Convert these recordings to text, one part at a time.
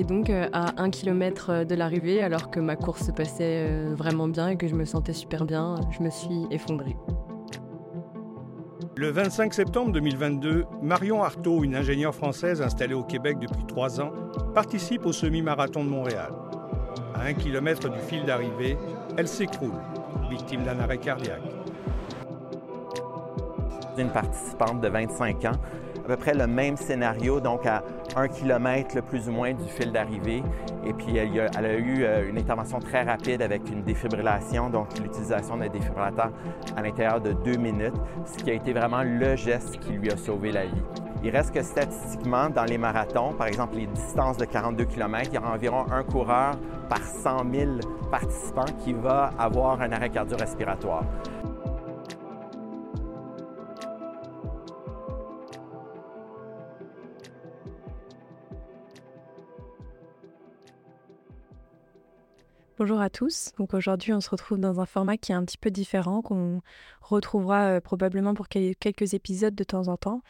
Et donc à un kilomètre de l'arrivée, alors que ma course se passait vraiment bien et que je me sentais super bien, je me suis effondrée. Le 25 septembre 2022, Marion Artaud, une ingénieure française installée au Québec depuis trois ans, participe au semi-marathon de Montréal. À un kilomètre du fil d'arrivée, elle s'écroule, victime d'un arrêt cardiaque. Une participante de 25 ans peu près le même scénario, donc à un kilomètre plus ou moins du fil d'arrivée. Et puis, elle, a eu euh, une intervention très rapide avec une défibrillation, donc l'utilisation d'un défibrillateur à l'intérieur de deux minutes, ce qui a été vraiment le geste qui lui a sauvé la vie. Il reste que statistiquement, dans les marathons, par exemple les distances de 42 km, il y aura environ un coureur par 100 000 participants qui va avoir un arrêt cardio-respiratoire. Bonjour à tous. Aujourd'hui, on se retrouve dans un format qui est un petit peu différent, qu'on retrouvera euh, probablement pour quelques épisodes de temps en temps.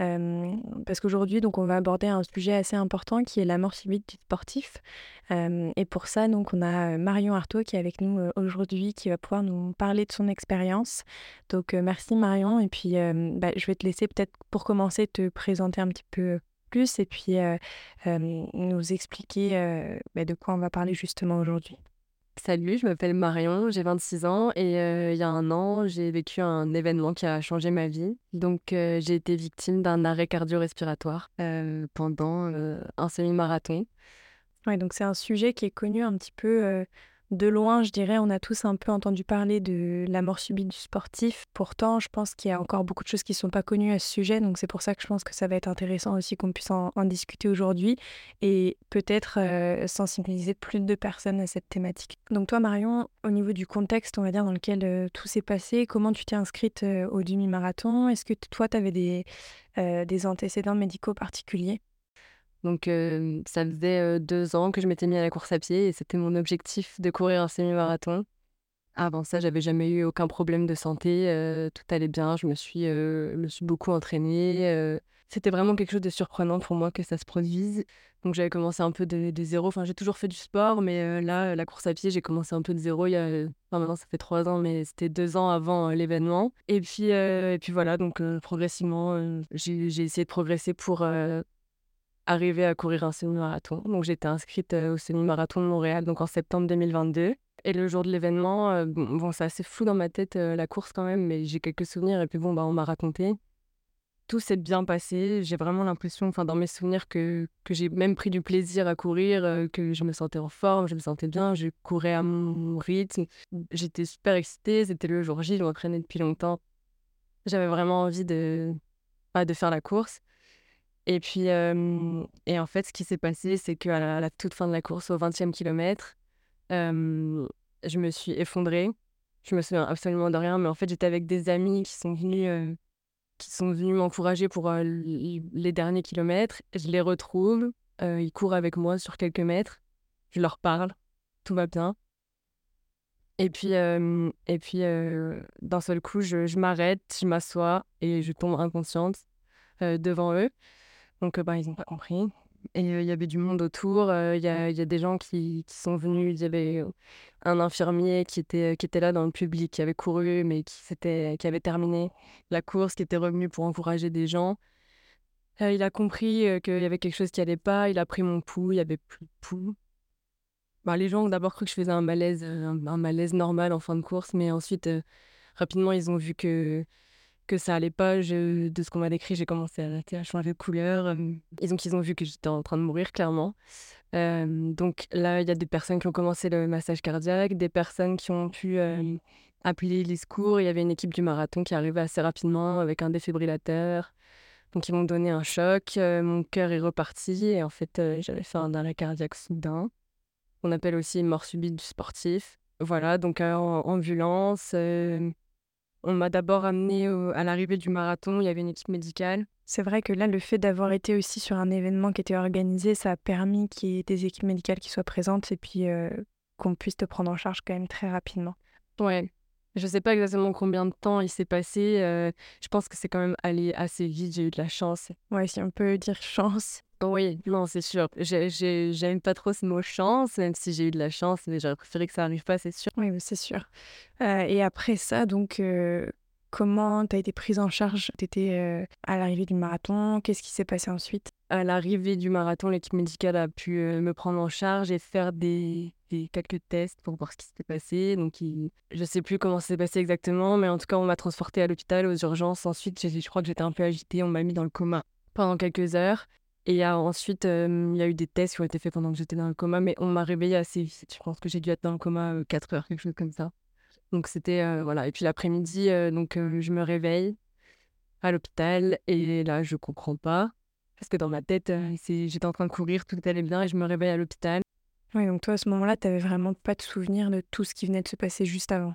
Euh, parce qu'aujourd'hui, donc, on va aborder un sujet assez important qui est la mort subite du sportif. Euh, et pour ça, donc, on a Marion Artaud qui est avec nous aujourd'hui, qui va pouvoir nous parler de son expérience. Donc, merci Marion. Et puis, bah, je vais te laisser peut-être pour commencer te présenter un petit peu plus et puis nous expliquer bah, de quoi on va parler justement aujourd'hui. Salut, je m'appelle Marion, j'ai 26 ans et euh, il y a un an, j'ai vécu un événement qui a changé ma vie. Donc, euh, j'ai été victime d'un arrêt cardio-respiratoire euh, pendant un semi-marathon. Ouais, donc c'est un sujet qui est connu un petit peu de loin, je dirais, on a tous un peu entendu parler de la mort subite du sportif. Pourtant, je pense qu'il y a encore beaucoup de choses qui ne sont pas connues à ce sujet. Donc, c'est pour ça que je pense que ça va être intéressant aussi qu'on puisse en, discuter aujourd'hui et peut-être euh, sensibiliser plus de personnes à cette thématique. Donc, toi, Marion, au niveau du contexte, on va dire, dans lequel euh, tout s'est passé, comment tu t'es inscrite euh, au demi-marathon? Est-ce que toi, tu avais des, des antécédents médicaux particuliers? Donc, ça faisait deux ans que je m'étais mis à la course à pied et c'était mon objectif de courir un semi-marathon. Avant ça, j'avais jamais eu aucun problème de santé, tout allait bien, je me suis, me suis beaucoup entraînée. c'était vraiment quelque chose de surprenant pour moi que ça se produise. Donc, j'avais commencé un peu de, zéro. Enfin, j'ai toujours fait du sport, mais là, la course à pied, j'ai commencé un peu de zéro. Il y a, enfin, maintenant, ça fait trois ans, mais c'était deux ans avant l'événement. Et puis, et puis voilà, donc progressivement, j'ai essayé de progresser pour arriver à courir un semi-marathon. Donc j'étais inscrite au semi-marathon de Montréal donc en septembre 2022. Et le jour de l'événement, bon, c'est assez flou dans ma tête la course quand même, mais j'ai quelques souvenirs et puis bon, bah, on m'a raconté. Tout s'est bien passé. J'ai vraiment l'impression, enfin dans mes souvenirs, que, que j'ai même pris du plaisir à courir, que je me sentais en forme, je me sentais bien, je courais à mon rythme. J'étais super excitée, c'était le jour J, je m'entraînais depuis longtemps. J'avais vraiment envie de, pas de faire la course. Et puis, et en fait, ce qui s'est passé, c'est qu'à la, la, toute fin de la course, au 20e kilomètre, je me suis effondrée. Je me souviens absolument de rien, mais en fait, j'étais avec des amis qui sont venus, qui sont venus m'encourager pour les derniers kilomètres. Je les retrouve, ils courent avec moi sur quelques mètres. Je leur parle, tout va bien. Et puis, et puis d'un seul coup, je, je m'arrête, je m'assois et je tombe inconsciente devant eux. Donc, bah, ils n'ont pas compris. Et il y avait du monde autour. Il y, a, y, a, des gens qui, qui, sont venus. Il y avait un infirmier qui était, qui était là dans le public, qui avait couru, mais qui, qui avait terminé la course, qui était revenu pour encourager des gens. il a compris qu'il y avait quelque chose qui allait pas. Il a pris mon pouls. Il y avait plus de pouls. Bah, les gens ont d'abord cru que je faisais un malaise, un, malaise normal en fin de course, mais ensuite, rapidement, ils ont vu que que ça allait pas. de ce qu'on m'a décrit, j'ai commencé à, changer de couleur. Ils ont, ils ont vu que j'étais en train de mourir, clairement. donc là, il y a des personnes qui ont commencé le massage cardiaque, des personnes qui ont pu appeler les secours. Il y avait une équipe du marathon qui arrivait assez rapidement avec un défibrillateur. Donc ils m'ont donné un choc. mon cœur est reparti et en fait, j'avais fait un arrêt cardiaque soudain. On appelle aussi mort subite du sportif. Voilà, donc en ambulance on m'a d'abord amené à l'arrivée du marathon, il y avait une équipe médicale. C'est vrai que là, le fait d'avoir été aussi sur un événement qui était organisé, ça a permis qu'il y ait des équipes médicales qui soient présentes et puis euh, qu'on puisse te prendre en charge quand même très rapidement. Ouais. Je ne sais pas exactement combien de temps il s'est passé. Euh, je pense que c'est quand même allé assez vite. J'ai eu de la chance. Ouais, si on peut dire chance. Oui, non, c'est sûr. J'aime pas trop ce mot chance, même si j'ai eu de la chance, mais j'aurais préféré que ça arrive pas, c'est sûr. Oui, c'est sûr. Euh, et après ça, donc, euh, comment tu as été prise en charge? Tu étais euh, à l'arrivée du marathon. Qu'est-ce qui s'est passé ensuite? À l'arrivée du marathon, l'équipe médicale a pu me prendre en charge et faire des, des quelques tests pour voir ce qui s'était passé. Donc, il... je sais plus comment ça s'est passé exactement, mais en tout cas, on m'a transportée à l'hôpital aux urgences. Ensuite, je crois que j'étais un peu agitée. On m'a mis dans le coma pendant quelques heures. Et ensuite, il y a eu des tests qui ont été faits pendant que j'étais dans le coma, mais on m'a réveillée assez vite. Je pense que j'ai dû être dans le coma 4 heures, quelque chose comme ça. Donc c'était voilà. Et puis l'après-midi, donc je me réveille à l'hôpital et là je comprends pas parce que dans ma tête, j'étais en train de courir, tout allait bien et je me réveille à l'hôpital. Oui, donc toi à ce moment-là, tu n'avais vraiment pas de souvenir de tout ce qui venait de se passer juste avant?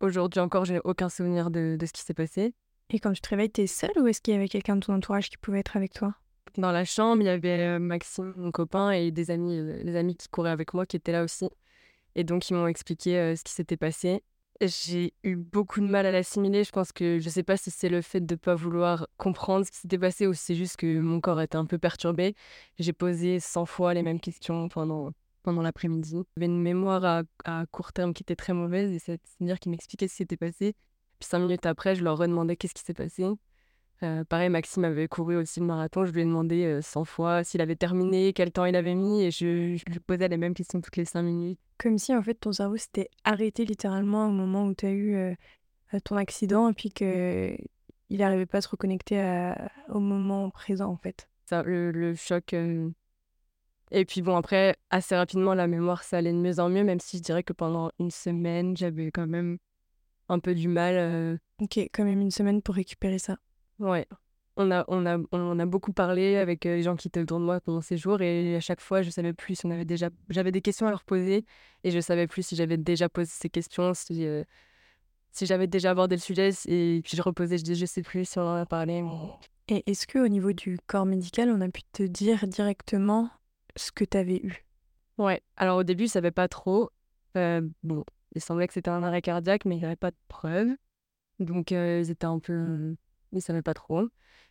Aujourd'hui encore, j'ai aucun souvenir de, de ce qui s'est passé. Et quand tu te réveilles, tu es seule ou est-ce qu'il y avait quelqu'un de ton entourage qui pouvait être avec toi? Dans la chambre, il y avait Maxime, mon copain, et des amis, les amis qui couraient avec moi qui étaient là aussi. Et donc, ils m'ont expliqué ce qui s'était passé. J'ai eu beaucoup de mal à l'assimiler. Je pense que je ne sais pas si c'est le fait de ne pas vouloir comprendre ce qui s'était passé ou si c'est juste que mon corps était un peu perturbé. J'ai posé 100 fois les mêmes questions pendant, pendant l'après-midi. J'avais une mémoire à, court terme qui était très mauvaise et c'est dire qui m'expliquait ce qui s'était passé. Puis cinq minutes après, je leur redemandais qu'est-ce qui s'est passé. Euh, pareil, Maxime avait couru aussi le marathon. Je lui ai demandé 100 fois s'il avait terminé, quel temps il avait mis, et je, lui posais les mêmes questions toutes les 5 minutes. Comme si en fait ton cerveau s'était arrêté littéralement au moment où tu as eu euh, ton accident, et puis qu'il n'arrivait pas à se reconnecter au moment présent en fait. Ça, le, choc. Euh, et puis bon, après, assez rapidement, la mémoire, ça allait de mieux en mieux, même si je dirais que pendant une semaine, j'avais quand même un peu du mal. Ok, quand même une semaine pour récupérer ça. Ouais. On a, on a, on a beaucoup parlé avec les gens qui étaient autour de moi pendant ces jours et à chaque fois, je savais plus si on avait déjà. J'avais des questions à leur poser et je savais plus si j'avais déjà posé ces questions, si, si j'avais déjà abordé le sujet et puis je reposais, je disais, je sais plus si on en a parlé. Et est-ce qu'au niveau du corps médical, on a pu te dire directement ce que tu avais eu? Ouais. Alors au début, je savais pas trop. bon, il semblait que c'était un arrêt cardiaque, mais il n'y avait pas de preuves. Donc, ils étaient un peu ils ne savaient pas trop.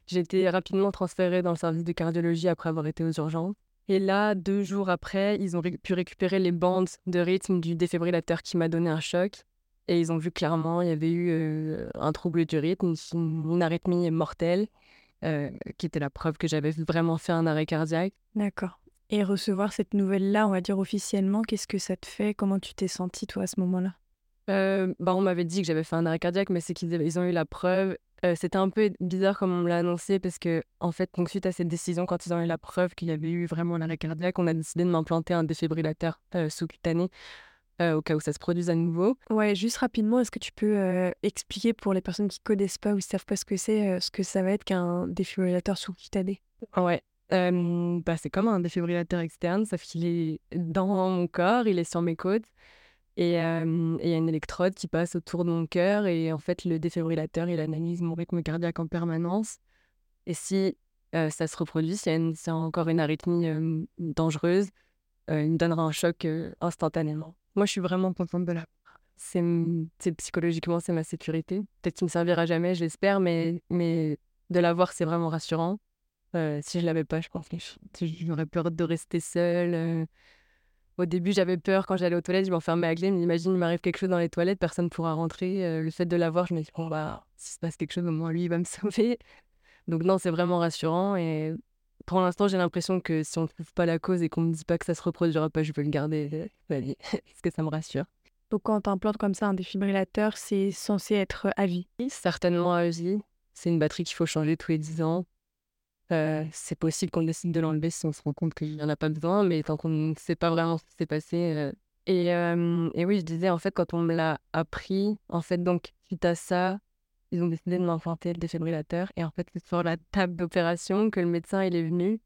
J'ai été rapidement transférée dans le service de cardiologie après avoir été aux urgences. Et là, deux jours après, ils ont pu récupérer les bandes de rythme du défibrillateur qui m'a donné un choc. Et ils ont vu clairement, il y avait eu euh, un trouble du rythme, une, arythmie mortelle, euh, qui était la preuve que j'avais vraiment fait un arrêt cardiaque. D'accord. Et recevoir cette nouvelle-là, on va dire officiellement, qu'est-ce que ça te fait? Comment tu t'es sentie, toi, à ce moment-là? Euh, bah, On m'avait dit que j'avais fait un arrêt cardiaque, mais c'est qu'ils ont eu la preuve c'était un peu bizarre comme on me l'a annoncé parce que, en fait, donc suite à cette décision, quand ils ont eu la preuve qu'il y avait eu vraiment l'arrêt cardiaque, on a décidé de m'implanter un défibrillateur sous-cutané au cas où ça se produise à nouveau. Ouais, juste rapidement, est-ce que tu peux expliquer pour les personnes qui connaissent pas ou ne savent pas ce que c'est, ce que ça va être qu'un défibrillateur sous-cutané? Ouais. bah, c'est comme un défibrillateur externe, sauf qu'il est dans mon corps, il est sur mes côtes. Et il y a une électrode qui passe autour de mon cœur. Et en fait, le défibrillateur, il analyse mon rythme cardiaque en permanence. Et si ça se reproduit, si c'est encore une arythmie dangereuse, il me donnera un choc instantanément. Moi, je suis vraiment contente de la c'est psychologiquement c'est ma sécurité peut-être qu'il me servira jamais j'espère mais mais de l'avoir c'est vraiment rassurant si je l'avais pas je pense que j'aurais peur de rester seule au début, j'avais peur quand j'allais aux toilettes, je m'enfermais à clé. Mais imagine, il m'arrive quelque chose dans les toilettes, personne ne pourra rentrer. Euh, le fait de l'avoir, je me dis, bon, bah, s'il se passe quelque chose, au moins lui, il va me sauver. Donc, non, c'est vraiment rassurant. Et pour l'instant, j'ai l'impression que si on ne trouve pas la cause et qu'on ne me dit pas que ça se reproduira pas, je peux le garder. Parce que ça me rassure. Donc, quand tu implantes comme ça un défibrillateur, c'est censé être à vie? Certainement à vie. C'est une batterie qu'il faut changer tous les 10 ans. Euh, c'est possible qu'on décide de l'enlever si on se rend compte qu'il n'y en a pas besoin, mais tant qu'on ne sait pas vraiment ce qui s'est passé. Euh, et, et, oui, je disais, en fait, quand on me l'a appris, en fait, donc, suite à ça, ils ont décidé de m'implanter le défibrillateur. Et en fait, c'est sur la table d'opération que le médecin, il est venu.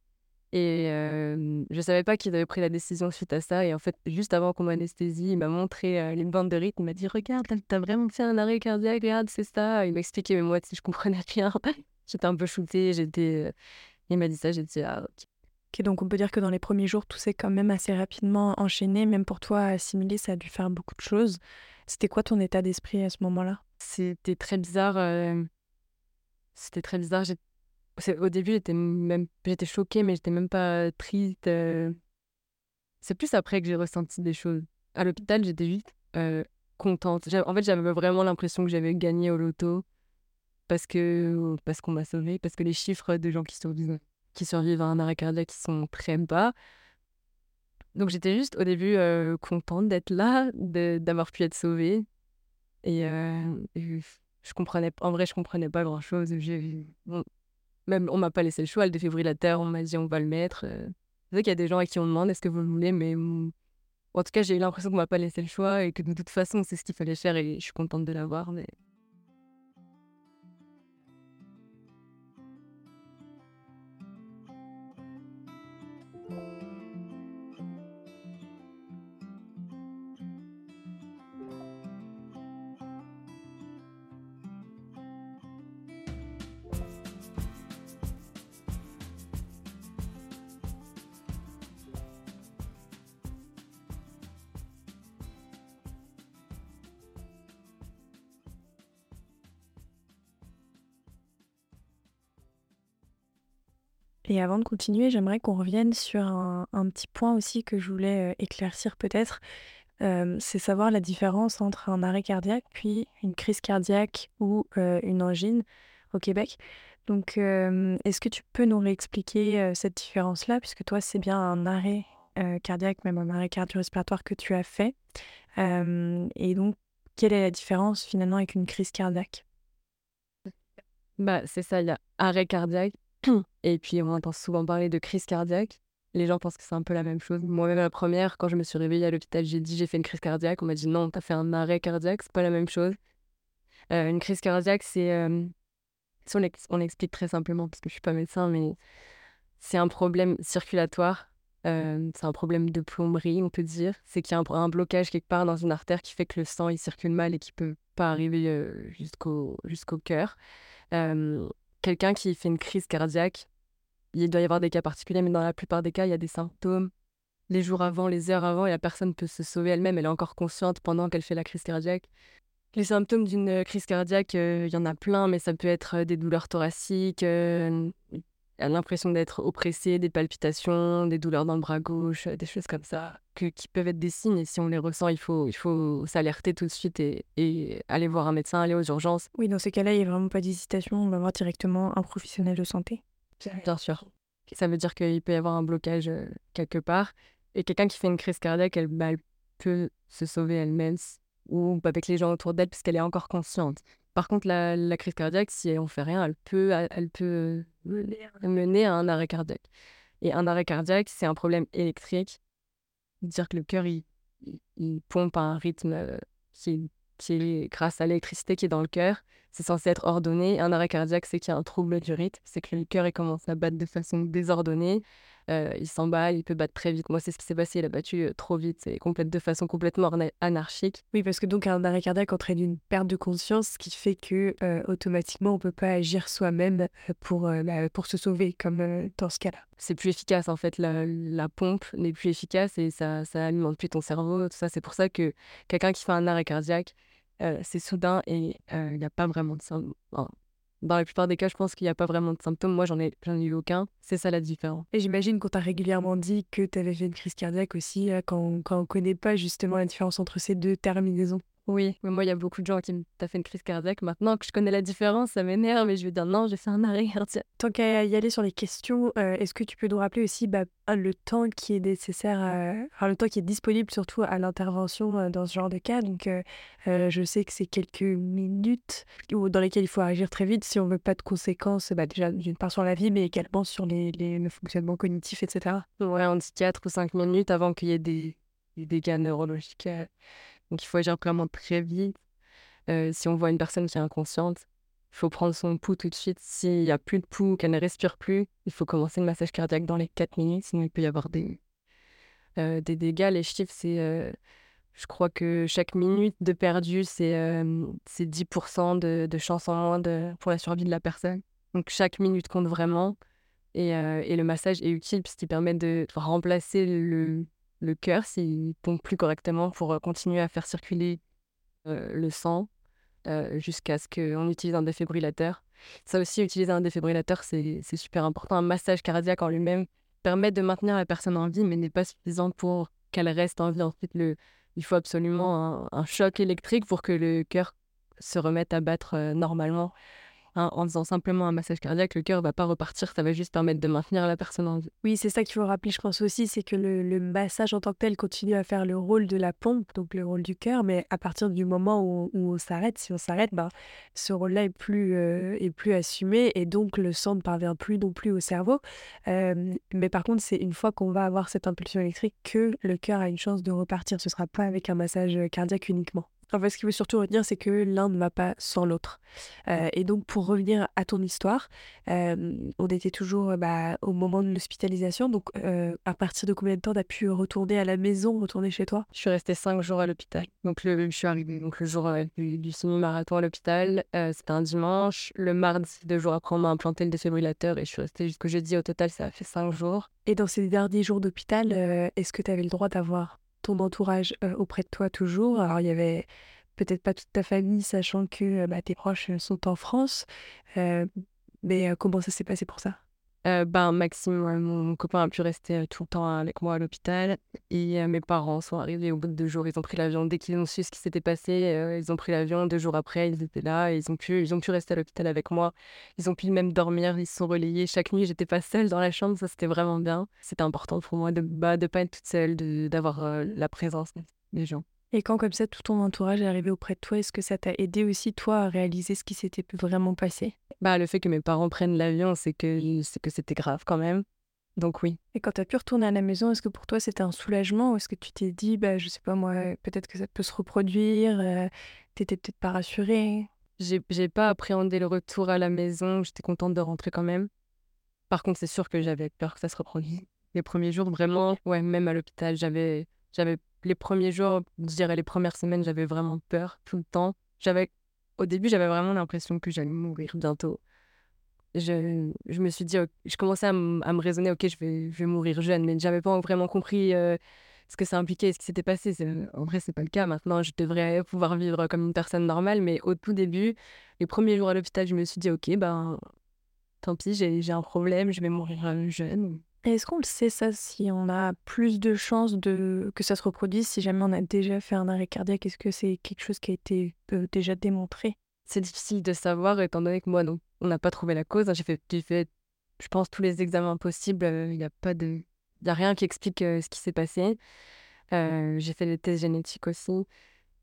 Et je ne savais pas qu'ils avaient pris la décision suite à ça. Et en fait, juste avant qu'on m'anesthésie, il m'a montré les bandes de rythme. Il m'a dit Regarde, t'as vraiment fait un arrêt cardiaque, regarde, c'est ça. Il m'a expliqué, mais moi, si je comprenais rien. J'étais un peu shootée, j'étais... Euh, il m'a dit ça, j'ai dit, ah, ok. donc on peut dire que dans les premiers jours, tout s'est quand même assez rapidement enchaîné. Même pour toi, assimiler, ça a dû faire beaucoup de choses. C'était quoi ton état d'esprit à ce moment-là? C'était très bizarre. Euh, c'était très bizarre. Au début, j'étais même j'étais choquée, mais j'étais même pas triste. C'est plus après que j'ai ressenti des choses. À l'hôpital, j'étais juste contente. En fait, j'avais vraiment l'impression que j'avais gagné au loto parce que parce qu'on m'a sauvée, parce que les chiffres de gens qui survivent, qui survivent à un arrêt cardiaque sont très bas. Donc j'étais juste au début contente d'être là, d'avoir pu être sauvée. Et, je comprenais, en vrai, je comprenais pas grand chose. Même on m'a pas laissé le choix, le défibrillateur, on m'a dit on va le mettre. C'est vrai qu'il y a des gens à qui on demande est-ce que vous le voulez, mais en tout cas, j'ai eu l'impression qu'on m'a pas laissé le choix et que de toute façon, c'est ce qu'il fallait faire et je suis contente de l'avoir. Mais... Et avant de continuer, j'aimerais qu'on revienne sur un, petit point aussi que je voulais éclaircir peut-être. c'est savoir la différence entre un arrêt cardiaque puis une crise cardiaque ou une angine au Québec. Donc, est-ce que tu peux nous réexpliquer cette différence-là, puisque toi, c'est bien un arrêt cardiaque, même un arrêt cardio-respiratoire que tu as fait. et donc, quelle est la différence finalement avec une crise cardiaque? Bah, C'est ça, il y a arrêt cardiaque et puis, on entend souvent parler de crise cardiaque. Les gens pensent que c'est un peu la même chose. Moi-même, la première, quand je me suis réveillée à l'hôpital, j'ai dit j'ai fait une crise cardiaque. On m'a dit non, t'as fait un arrêt cardiaque, c'est pas la même chose. Euh, une crise cardiaque, c'est. Euh, on, on explique très simplement, parce que je suis pas médecin, mais c'est un problème circulatoire. Euh, c'est un problème de plomberie, on peut dire. C'est qu'il y a un, blocage quelque part dans une artère qui fait que le sang il circule mal et qui peut pas arriver jusqu'au cœur quelqu'un qui fait une crise cardiaque, il doit y avoir des cas particuliers, mais dans la plupart des cas, il y a des symptômes les jours avant, les heures avant, et la personne peut se sauver elle-même, elle est encore consciente pendant qu'elle fait la crise cardiaque. Les symptômes d'une euh, crise cardiaque, euh, il y en a plein, mais ça peut être euh, des douleurs thoraciques, l'impression d'être oppressé, des palpitations, des douleurs dans le bras gauche, des choses comme ça, qui peuvent être des signes. Et si on les ressent, il faut, il faut s'alerter tout de suite et, aller voir un médecin, aller aux urgences. Oui, dans ces cas-là, il n'y a vraiment pas d'hésitation. On va voir directement un professionnel de santé. Bien sûr. Ça veut dire qu'il peut y avoir un blocage euh, quelque part. Et quelqu'un qui fait une crise cardiaque, elle, bah, peut se sauver elle-même ou avec les gens autour d'elle puisqu'elle est encore consciente. Par contre, la, crise cardiaque, si on fait rien, elle peut, elle peut mener à un arrêt cardiaque. Et un arrêt cardiaque, c'est un problème électrique. Dire que le cœur, il, pompe à un rythme euh, qui est grâce à l'électricité qui est dans le cœur. C'est censé être ordonné. Un arrêt cardiaque, c'est qu'il y a un trouble du rythme. C'est que le cœur, il commence à battre de façon désordonnée. Euh, il s'emballe, il peut battre très vite. Moi, c'est ce qui s'est passé. Il a battu euh, trop vite, c'est complète de façon complètement anarchique. Oui, parce que donc un arrêt cardiaque entraîne une perte de conscience, ce qui fait que euh, automatiquement on peut pas agir soi-même pour bah, pour se sauver, comme dans ce cas-là. C'est plus efficace en fait. La, la pompe n'est plus efficace et ça ça alimente plus ton cerveau. Tout ça, c'est pour ça que quelqu'un qui fait un arrêt cardiaque, c'est soudain et il n'y a pas vraiment de symptômes dans la plupart des cas, je pense qu'il n'y a pas vraiment de symptômes. Moi, j'en ai, ai eu aucun. C'est ça la différence. Et j'imagine qu'on t'a régulièrement dit que tu avais fait une crise cardiaque aussi, euh, quand, quand on ne connaît pas justement la différence entre ces deux terminaisons. Oui, mais moi, il y a beaucoup de gens qui m'ont fait une crise cardiaque. Maintenant que je connais la différence, ça m'énerve et je vais dire non, j'ai fait un arrêt cardiaque. Tant qu'à y aller sur les questions, euh, est-ce que tu peux nous rappeler aussi bah, le temps qui est nécessaire, enfin, le temps qui est disponible surtout à l'intervention euh, dans ce genre de cas? Donc, euh, je sais que c'est quelques minutes dans lesquelles il faut agir très vite si on veut pas de conséquences, bah, déjà d'une part sur la vie, mais également sur les, les, le fonctionnement cognitif, etc. Ouais, on dit 4 ou 5 minutes avant qu'il y ait des, des dégâts neurologiques. Donc il faut agir vraiment très vite. Euh, si on voit une personne qui est inconsciente, il faut prendre son pouls tout de suite. S'il n'y a plus de pouls, qu'elle ne respire plus, il faut commencer le massage cardiaque dans les 4 minutes, sinon il peut y avoir des, euh, des dégâts. Les chiffres, c'est. Euh, je crois que chaque minute de perdu, c'est 10% de, de chance en moins de, pour la survie de la personne. Donc chaque minute compte vraiment. Et, et le massage est utile puisqu'il permet de remplacer le, le cœur s'il pompe plus correctement pour continuer à faire circuler le sang jusqu'à ce qu'on utilise un défibrillateur. Ça aussi, utiliser un défibrillateur, c'est super important. Un massage cardiaque en lui-même permet de maintenir la personne en vie, mais n'est pas suffisant pour qu'elle reste en vie. Ensuite, le, il faut absolument un, choc électrique pour que le cœur se remette à battre euh, normalement. Hein, en faisant simplement un massage cardiaque, le cœur va pas repartir, ça va juste permettre de maintenir la personne en vie. Oui, c'est ça qu'il faut rappeler, je pense aussi, c'est que le, massage en tant que tel continue à faire le rôle de la pompe, donc le rôle du cœur, mais à partir du moment où, on s'arrête, si on s'arrête, ben, ce rôle-là est plus, euh, est plus assumé et donc le sang ne parvient plus non plus au cerveau. Euh, mais par contre, c'est une fois qu'on va avoir cette impulsion électrique que le cœur a une chance de repartir. Ce sera pas avec un massage cardiaque uniquement. En fait, ce qu'il veut surtout retenir, c'est que l'un ne va pas sans l'autre. Euh, et donc, pour revenir à ton histoire, euh, on était toujours bah, au moment de l'hospitalisation. Donc, euh, à partir de combien de temps tu as pu retourner à la maison, retourner chez toi? Je suis restée cinq jours à l'hôpital. Donc, le, je suis arrivée donc, le jour du, semi-marathon à l'hôpital. C'était un dimanche. Le mardi, deux jours après, on m'a implanté le défibrillateur et je suis restée jusqu'au jeudi. Au total, ça a fait cinq jours. Et dans ces derniers jours d'hôpital, est-ce que tu avais le droit d'avoir ton entourage auprès de toi toujours? Alors, il y avait peut-être pas toute ta famille, sachant que bah, tes proches sont en France. mais comment ça s'est passé pour ça? Euh, ben, Maxime, mon copain, a pu rester tout le temps avec moi à l'hôpital. Et mes parents sont arrivés au bout de deux jours. Ils ont pris l'avion. Dès qu'ils ont su ce qui s'était passé, ils ont pris l'avion. Deux jours après, ils étaient là. Ils, ont pu, ils ont pu rester à l'hôpital avec moi. Ils ont pu même dormir. Ils se sont relayés. Chaque nuit, j'étais pas seule dans la chambre. Ça, c'était vraiment bien. C'était important pour moi de ne bah, de pas être toute seule, d'avoir la présence des gens. Et quand comme ça, tout ton entourage est arrivé auprès de toi, est-ce que ça t'a aidé aussi, toi, à réaliser ce qui s'était vraiment passé? Bah, le fait que mes parents prennent l'avion, c'est que c'est que c'était grave quand même. Donc oui. Et quand tu as pu retourner à la maison, est-ce que pour toi c'était un soulagement ou est-ce que tu t'es dit, bah, je sais pas moi, peut-être que ça peut se reproduire, euh, t'étais peut-être pas rassurée? J'ai pas appréhendé le retour à la maison, j'étais contente de rentrer quand même. Par contre, c'est sûr que j'avais peur que ça se reproduise. Les premiers jours, vraiment, ouais, même à l'hôpital, j'avais j'avais les premiers jours, je dirais les premières semaines, j'avais vraiment peur tout le temps. J'avais, au début, j'avais vraiment l'impression que j'allais mourir bientôt. Je, me suis dit, je commençais à, me raisonner, ok, je vais, je vais mourir jeune, mais j'avais pas vraiment compris euh, ce que ça impliquait, ce qui s'était passé. En vrai, c'est pas le cas. Maintenant, je devrais pouvoir vivre comme une personne normale, mais au tout début, les premiers jours à l'hôpital, je me suis dit, ok, ben, tant pis, j'ai un problème, je vais mourir euh, jeune. Est-ce qu'on le sait ça, si on a plus de chances de que ça se reproduise si jamais on a déjà fait un arrêt cardiaque? Est-ce que c'est quelque chose qui a été euh, déjà démontré? C'est difficile de savoir étant donné que moi, donc, on n'a pas trouvé la cause. J'ai fait, fait, je pense, tous les examens possibles. Il n'y a pas de, a rien qui explique euh, ce qui s'est passé. Euh, j'ai fait des tests génétiques aussi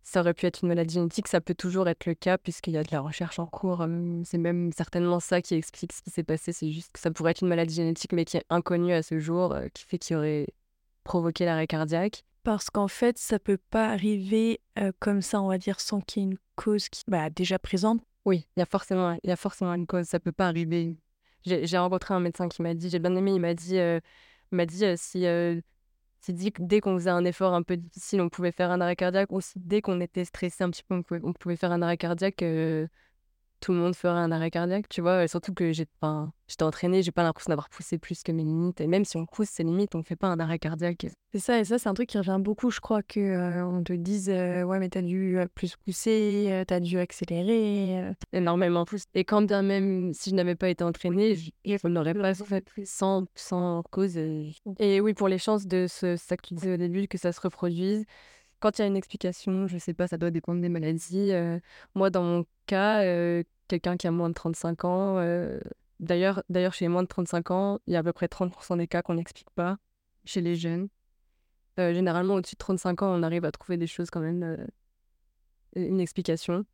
ça aurait pu être une maladie génétique, ça peut toujours être le cas puisqu'il y a de la recherche en cours. C'est même certainement ça qui explique ce qui s'est passé. C'est juste que ça pourrait être une maladie génétique mais qui est inconnue à ce jour, qui fait qu'il aurait provoqué l'arrêt cardiaque. Parce qu'en fait, ça peut pas arriver comme ça, on va dire, sans qu'il y ait une cause qui bah, déjà présente. Oui, il y a forcément, il y a forcément une cause. Ça peut pas arriver. J'ai rencontré un médecin qui m'a dit, j'ai bien aimé, il m'a dit, m'a dit si c'est dit que dès qu'on faisait un effort un peu difficile, on pouvait faire un arrêt cardiaque. Ou si dès qu'on était stressé un petit peu, on pouvait, faire un arrêt cardiaque. Euh, tout le monde ferait un arrêt cardiaque, tu vois. surtout que j'étais entraînée, j'ai pas l'impression d'avoir poussé plus que mes limites. Et même si on pousse ses limites, on fait pas un arrêt cardiaque. C'est ça, et ça, c'est un truc qui revient beaucoup. Je crois que euh, on te dise, euh, ouais, mais t'as dû plus pousser, t'as dû accélérer. Énormément plus. Et quand bien même, si je n'avais pas été entraînée, je n'aurais pas fait sans, sans cause. Et oui, pour les chances de ce, ça que tu disais au début, que ça se reproduise, quand il y a une explication, je sais pas, ça doit dépendre des maladies. Euh, moi, dans mon cas, euh, quelqu'un qui a moins de 35 ans, euh, d'ailleurs, d'ailleurs, chez les moins de 35 ans, il y a à peu près 30% des cas qu'on n'explique pas chez les jeunes. généralement, au-dessus de 35 ans, on arrive à trouver des choses quand même, une explication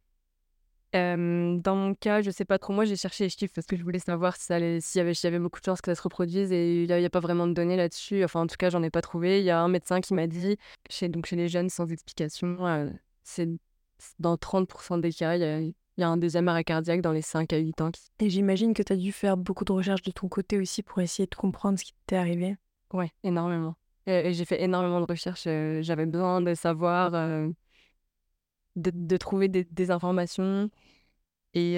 dans mon cas, je sais pas trop. Moi, j'ai cherché les chiffres parce que je voulais savoir si s'il y avait, y avait beaucoup de chances que ça se reproduise et il n'y a, pas vraiment de données là-dessus. Enfin, en tout cas, j'en ai pas trouvé. Il y a un médecin qui m'a dit, chez, donc chez les jeunes sans explication, euh, c'est dans 30% des cas, il y, a, un deuxième arrêt cardiaque dans les 5 à 8 ans. Et j'imagine que tu as dû faire beaucoup de recherches de ton côté aussi pour essayer de comprendre ce qui t'est arrivé. Ouais, énormément. Et, j'ai fait énormément de recherches. J'avais besoin de savoir, euh, de, trouver des informations et,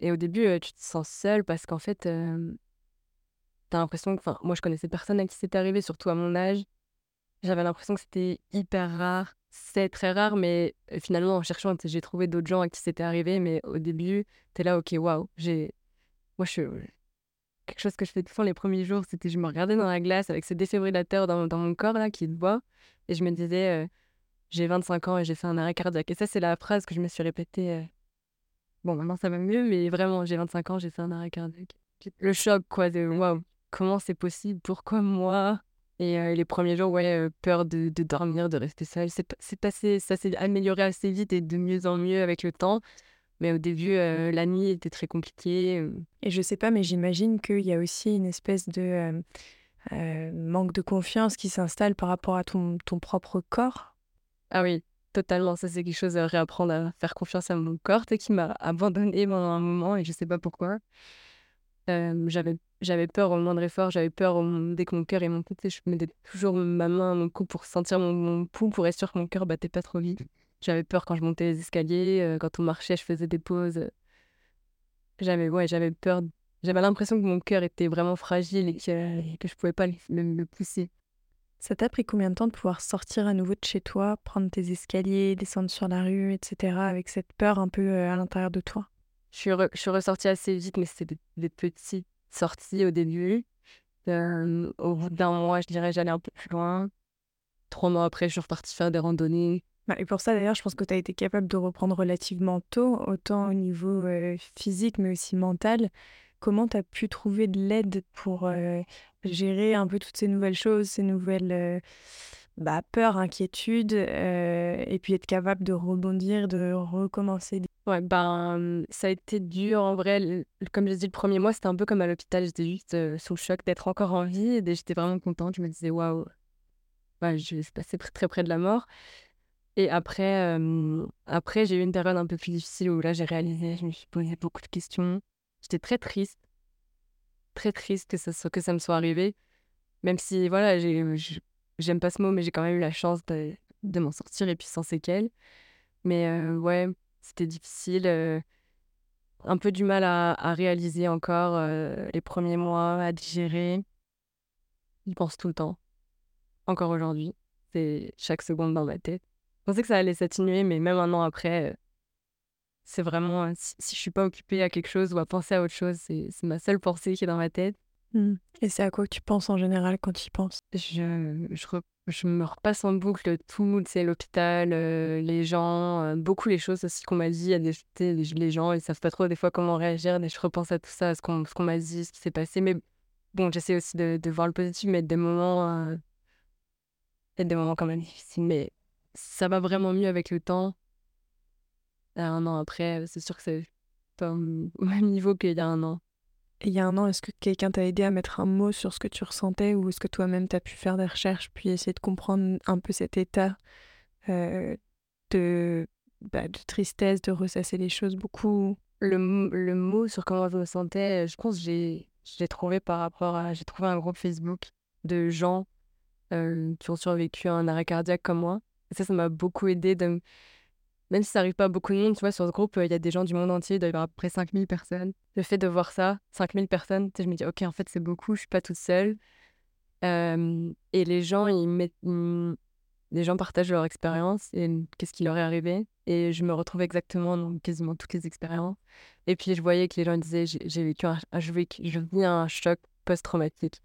et au début, tu te sens seule parce qu'en fait, tu as l'impression que. moi, je connaissais personne à qui c'était arrivé, surtout à mon âge. J'avais l'impression que c'était hyper rare c'est très rare, mais finalement, en cherchant, j'ai trouvé d'autres gens à qui c'était arrivé. Mais au début, tu es là, ok, waouh. J'ai... Moi, je suis quelque chose que je fais tout le les premiers jours, c'était je me regardais dans la glace avec ce défibrillateur dans, dans mon corps là qui est de bois et je me disais j'ai 25 ans et j'ai fait un arrêt cardiaque. Et ça, c'est la phrase que je me suis répétée. Bon, maintenant ça va mieux, mais vraiment, j'ai 25 ans, j'ai fait un arrêt cardiaque. Le choc, quoi, de waouh, comment c'est possible? Pourquoi moi? Et les premiers jours, ouais, peur de, de, dormir, de rester seule. C'est passé, ça s'est amélioré assez vite et de mieux en mieux avec le temps. Mais au début, la nuit était très compliquée. Et je sais pas, mais j'imagine qu'il y a aussi une espèce de manque de confiance qui s'installe par rapport à ton, ton propre corps. Ah oui, totalement. Ça, c'est quelque chose à réapprendre à faire confiance à mon corps, qui m'a abandonné pendant un moment et je sais pas pourquoi. j'avais peur au moindre effort, j'avais peur dès que mon cœur est monté, je mettais toujours ma main à mon cou pour sentir mon, pouls, pour être sûr que mon cœur battait pas trop vite. J'avais peur quand je montais les escaliers, quand on marchait, je faisais des pauses. J'avais ouais, peur. J'avais l'impression que mon cœur était vraiment fragile et que, que je pouvais pas le pousser. Ça t'a pris combien de temps de pouvoir sortir à nouveau de chez toi, prendre tes escaliers, descendre sur la rue, etc., avec cette peur un peu à l'intérieur de toi? Je suis, je suis ressortie assez vite, mais c'était des, petites sorties au début. au bout d'un mois, je dirais, j'allais un peu plus loin. Trois mois après, je suis repartie faire des randonnées. Bah, et pour ça, d'ailleurs, je pense que tu as été capable de reprendre relativement tôt, autant au niveau physique, mais aussi mental. Comment tu as pu trouver de l'aide pour gérer un peu toutes ces nouvelles choses, ces nouvelles bah, peurs, inquiétudes, et puis être capable de rebondir, de recommencer Ouais, ben, ça a été dur en vrai. Comme je dit, le premier mois, c'était un peu comme à l'hôpital. J'étais juste sous le choc d'être encore en vie j'étais vraiment contente. Je me disais, waouh, bah, je passer très, très près de la mort. Et après, après j'ai eu une période un peu plus difficile où là, j'ai réalisé, je me suis posé beaucoup de questions. J'étais très triste, très triste que ça, soit, que ça me soit arrivé. Même si, voilà, j'aime pas ce mot, mais j'ai quand même eu la chance de, m'en sortir et puis sans séquelles. Mais ouais, c'était difficile. un peu du mal à, réaliser encore les premiers mois, à digérer. Je pense tout le temps. Encore aujourd'hui. C'est chaque seconde dans ma tête. Je pensais que ça allait s'atténuer, mais même un an après, c'est vraiment, si, si, je suis pas occupée à quelque chose ou à penser à autre chose, c'est ma seule pensée qui est dans ma tête. Mmh. Et c'est à quoi tu penses en général quand tu y penses? Je, je, je, me repasse en boucle tout, c'est l'hôpital, euh, les gens, euh, beaucoup les choses aussi qu'on m'a dit. A des, les, gens, ils savent pas trop des fois comment réagir. Et je repense à tout ça, à ce qu'on m'a dit, ce qui s'est passé. Mais bon, j'essaie aussi de, de, voir le positif, mais des moments, euh, des moments quand même difficiles. Mais ça va vraiment mieux avec le temps un an après, c'est sûr que c'est pas au même niveau qu'il y a un an. Et il y a un an, est-ce que quelqu'un t'a aidé à mettre un mot sur ce que tu ressentais ou est-ce que toi-même t'as pu faire des recherches puis essayer de comprendre un peu cet état euh, de, bah, de tristesse, de ressasser les choses beaucoup? Le, le mot sur comment je me sentais, je pense que j'ai, j'ai trouvé par rapport à. J'ai trouvé un groupe Facebook de gens euh, qui ont survécu à un arrêt cardiaque comme moi. Et ça, ça m'a beaucoup aidé de même si ça arrive pas à beaucoup de monde, tu vois, sur ce groupe, il y a des gens du monde entier, il doit y avoir à peu près 5000 personnes. Le fait de voir ça, 5000 personnes, je me dis, ok, en fait, c'est beaucoup, je suis pas toute seule. et les gens, ils mettent, les gens partagent leur expérience et qu'est-ce qui leur est arrivé. Et je me retrouve exactement dans quasiment toutes les expériences. Et puis, je voyais que les gens disaient, j'ai vécu un, un choc post-traumatique.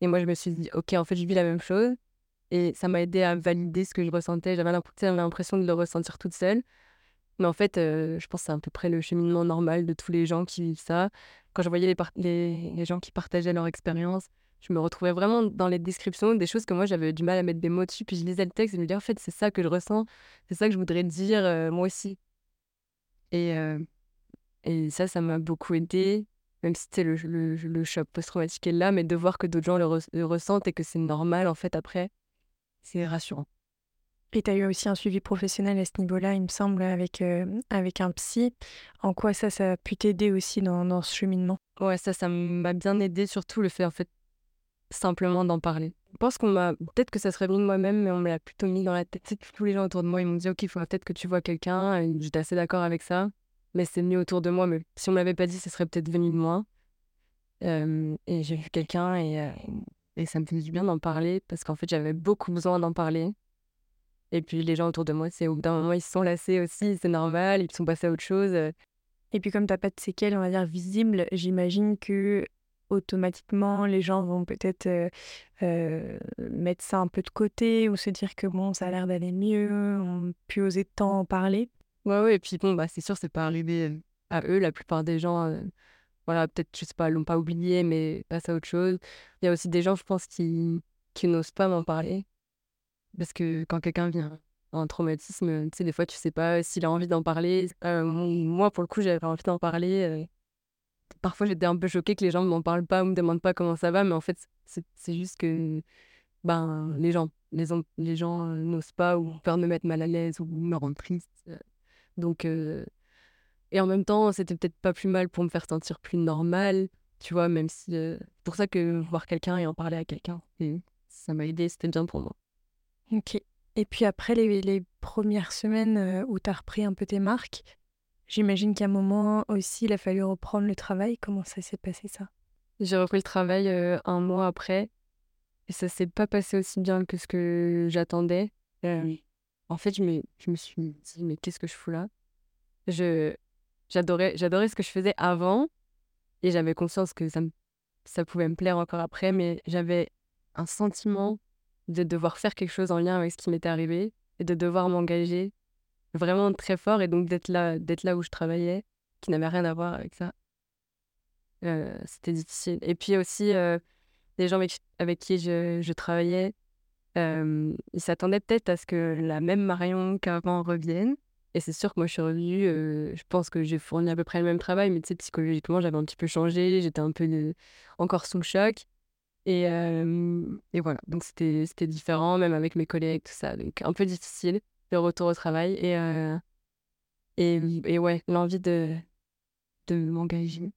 Et moi, je me suis dit, ok, en fait, je vis la même chose. Et ça m'a aidé à valider ce que je ressentais. J'avais l'impression de le ressentir toute seule. Mais en fait, euh, je pense que c'est à peu près le cheminement normal de tous les gens qui vivent ça. Quand je voyais les, gens qui partageaient leur expérience, je me retrouvais vraiment dans les descriptions des choses que moi j'avais du mal à mettre des mots dessus. Puis je lisais le texte et je me disais, en fait, c'est ça que je ressens, c'est ça que je voudrais dire euh, moi aussi. Et, euh, et ça, ça m'a beaucoup aidé, même si le, le, le choc post-traumatique est là, mais de voir que d'autres gens le ressentent et que c'est normal en fait après c'est rassurant. Et tu as eu aussi un suivi professionnel à ce niveau-là, il me semble, avec, euh, avec un psy. En quoi ça, ça a pu t'aider aussi dans, dans, ce cheminement? Ouais, ça, ça m'a bien aidé, surtout le fait, en fait, simplement d'en parler. Je pense qu'on m'a. Peut-être que ça serait venu de moi-même, mais on me l'a plutôt mis dans la tête. tous les gens autour de moi, ils m'ont dit Ok, il faut peut-être que tu vois quelqu'un. J'étais assez d'accord avec ça. Mais c'est mieux autour de moi. Mais si on me l'avait pas dit, ce serait peut-être venu de moi. Euh, et j'ai vu quelqu'un et, euh, et ça me fait du bien d'en parler parce qu'en fait, j'avais beaucoup besoin d'en parler. Et puis les gens autour de moi, c'est au bout d'un moment, ils se sont lassés aussi, c'est normal, ils sont passés à autre chose. Et puis comme tu n'as pas de séquelles, on va dire, visibles, j'imagine que automatiquement, les gens vont peut-être mettre ça un peu de côté ou se dire que bon, ça a l'air d'aller mieux, on peut oser tant en parler. Ouais, ouais, et puis bon, bah, c'est sûr, c'est pas arrivé à eux. La plupart des gens, voilà, peut-être, je sais pas, l'ont pas oublié, mais passent à autre chose. Il y a aussi des gens, je pense, qui, qui n'osent pas m'en parler. Parce que quand quelqu'un vient en traumatisme, tu sais, des fois, tu sais pas s'il a envie d'en parler. moi, pour le coup, j'avais envie d'en parler parfois j'étais un peu choquée que les gens ne m'en parlent pas ou me demandent pas comment ça va, mais en fait, c'est juste que ben, les gens, les, gens euh, n'osent pas ou peur de me mettre mal à l'aise ou me rendre triste. Euh. Donc, euh, et en même temps, c'était peut-être pas plus mal pour me faire sentir plus normal, tu vois, même si. c'est pour ça que voir quelqu'un et en parler à quelqu'un, ça m'a aidé, c'était bien pour moi. Ok. Et puis après les, les premières semaines où tu as repris un peu tes marques, J'imagine qu'à un moment aussi, il a fallu reprendre le travail. Comment ça s'est passé ça? J'ai repris le travail euh, un mois après et ça s'est pas passé aussi bien que ce que j'attendais. Euh, en fait, je me, je me suis dit, mais qu'est-ce que je fous là? Je, j'adorais, j'adorais ce que je faisais avant et j'avais conscience que ça, ça pouvait me plaire encore après, mais j'avais un sentiment de devoir faire quelque chose en lien avec ce qui m'était arrivé et de devoir m'engager vraiment très fort et donc d'être là, d'être là où je travaillais, qui n'avait rien à voir avec ça. Euh, c'était difficile. Et puis aussi, euh, les gens avec, qui je, travaillais, euh, ils s'attendaient peut-être à ce que la même Marion qu'avant revienne. Et c'est sûr que moi, je suis revenue, je pense que j'ai fourni à peu près le même travail, mais tu sais, psychologiquement, j'avais un petit peu changé, j'étais un peu encore sous le choc. Et, et voilà, donc c'était différent, même avec mes collègues, tout ça. Donc un peu difficile le retour au travail et, euh, et, et, ouais, l'envie de, de m'engager.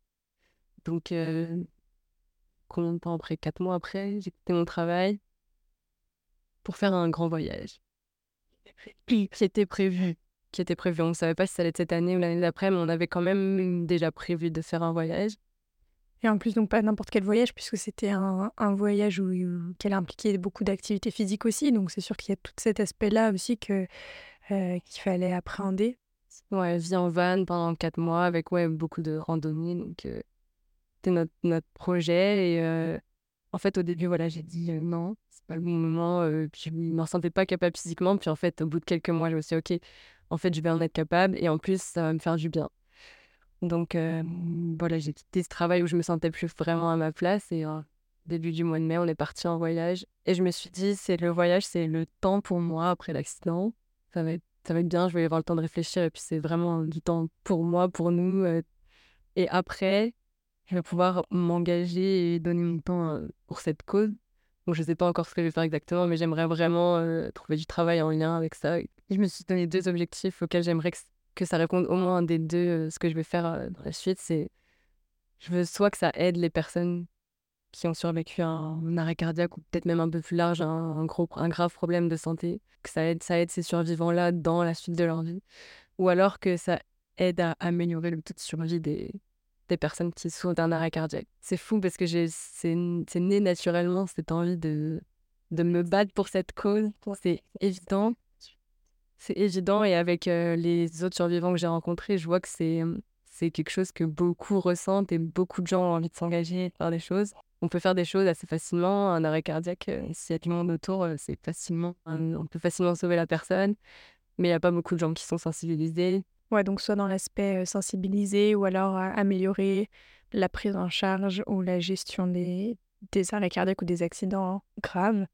Donc, euh, combien de temps après? Quatre mois après, j'ai quitté mon travail pour faire un grand voyage qui était prévu. Qui était prévu. On ne savait pas si ça allait être cette année ou l'année d'après, mais on avait quand même déjà prévu de faire un voyage. Et en plus, donc pas n'importe quel voyage, puisque c'était un, un, voyage où, qui allait impliquer beaucoup d'activités physiques aussi. Donc c'est sûr qu'il y a tout cet aspect-là aussi que, euh, qu'il fallait appréhender. Ouais, vie en van pendant quatre mois avec ouais, beaucoup de randonnées. Donc euh, c'était notre, notre projet. Et euh, en fait, au début, voilà, j'ai dit non, c'est pas le bon moment. puis je ne me ressentais pas capable physiquement. Puis en fait, au bout de quelques mois, je me suis dit, OK, en fait, je vais en être capable. Et en plus, ça va me faire du bien. Donc euh, voilà, j'ai quitté ce travail où je me sentais plus vraiment à ma place et euh, début du mois de mai, on est parti en voyage et je me suis dit c'est le voyage, c'est le temps pour moi après l'accident. Ça va être ça va être bien, je vais avoir le temps de réfléchir et puis c'est vraiment du temps pour moi, pour nous euh. et après je vais pouvoir m'engager et donner mon temps pour cette cause. Donc je sais pas encore ce que je vais faire exactement, mais j'aimerais vraiment trouver du travail en lien avec ça. Je me suis donné deux objectifs auxquels j'aimerais que ça réponde au moins des deux. Euh, ce que je vais faire euh, dans la suite, c'est je veux soit que ça aide les personnes qui ont survécu à un, arrêt cardiaque ou peut-être même un peu plus large, un, gros, un grave problème de santé, que ça aide, ça aide ces survivants-là dans la suite de leur vie, ou alors que ça aide à améliorer le taux de survie des, des personnes qui souffrent d'un arrêt cardiaque. C'est fou parce que c'est né naturellement cette envie de, de me battre pour cette cause. C'est évident. C'est évident et avec les autres survivants que j'ai rencontrés, je vois que c'est c'est quelque chose que beaucoup ressentent et beaucoup de gens ont envie de s'engager, faire des choses. On peut faire des choses assez facilement. Un arrêt cardiaque, s'il y a du monde autour, c'est facilement, on peut facilement sauver la personne. Mais il n'y a pas beaucoup de gens qui sont sensibilisés. Ouais, donc soit dans l'aspect sensibilisé ou alors améliorer la prise en charge ou la gestion des, des arrêts cardiaques ou des accidents graves.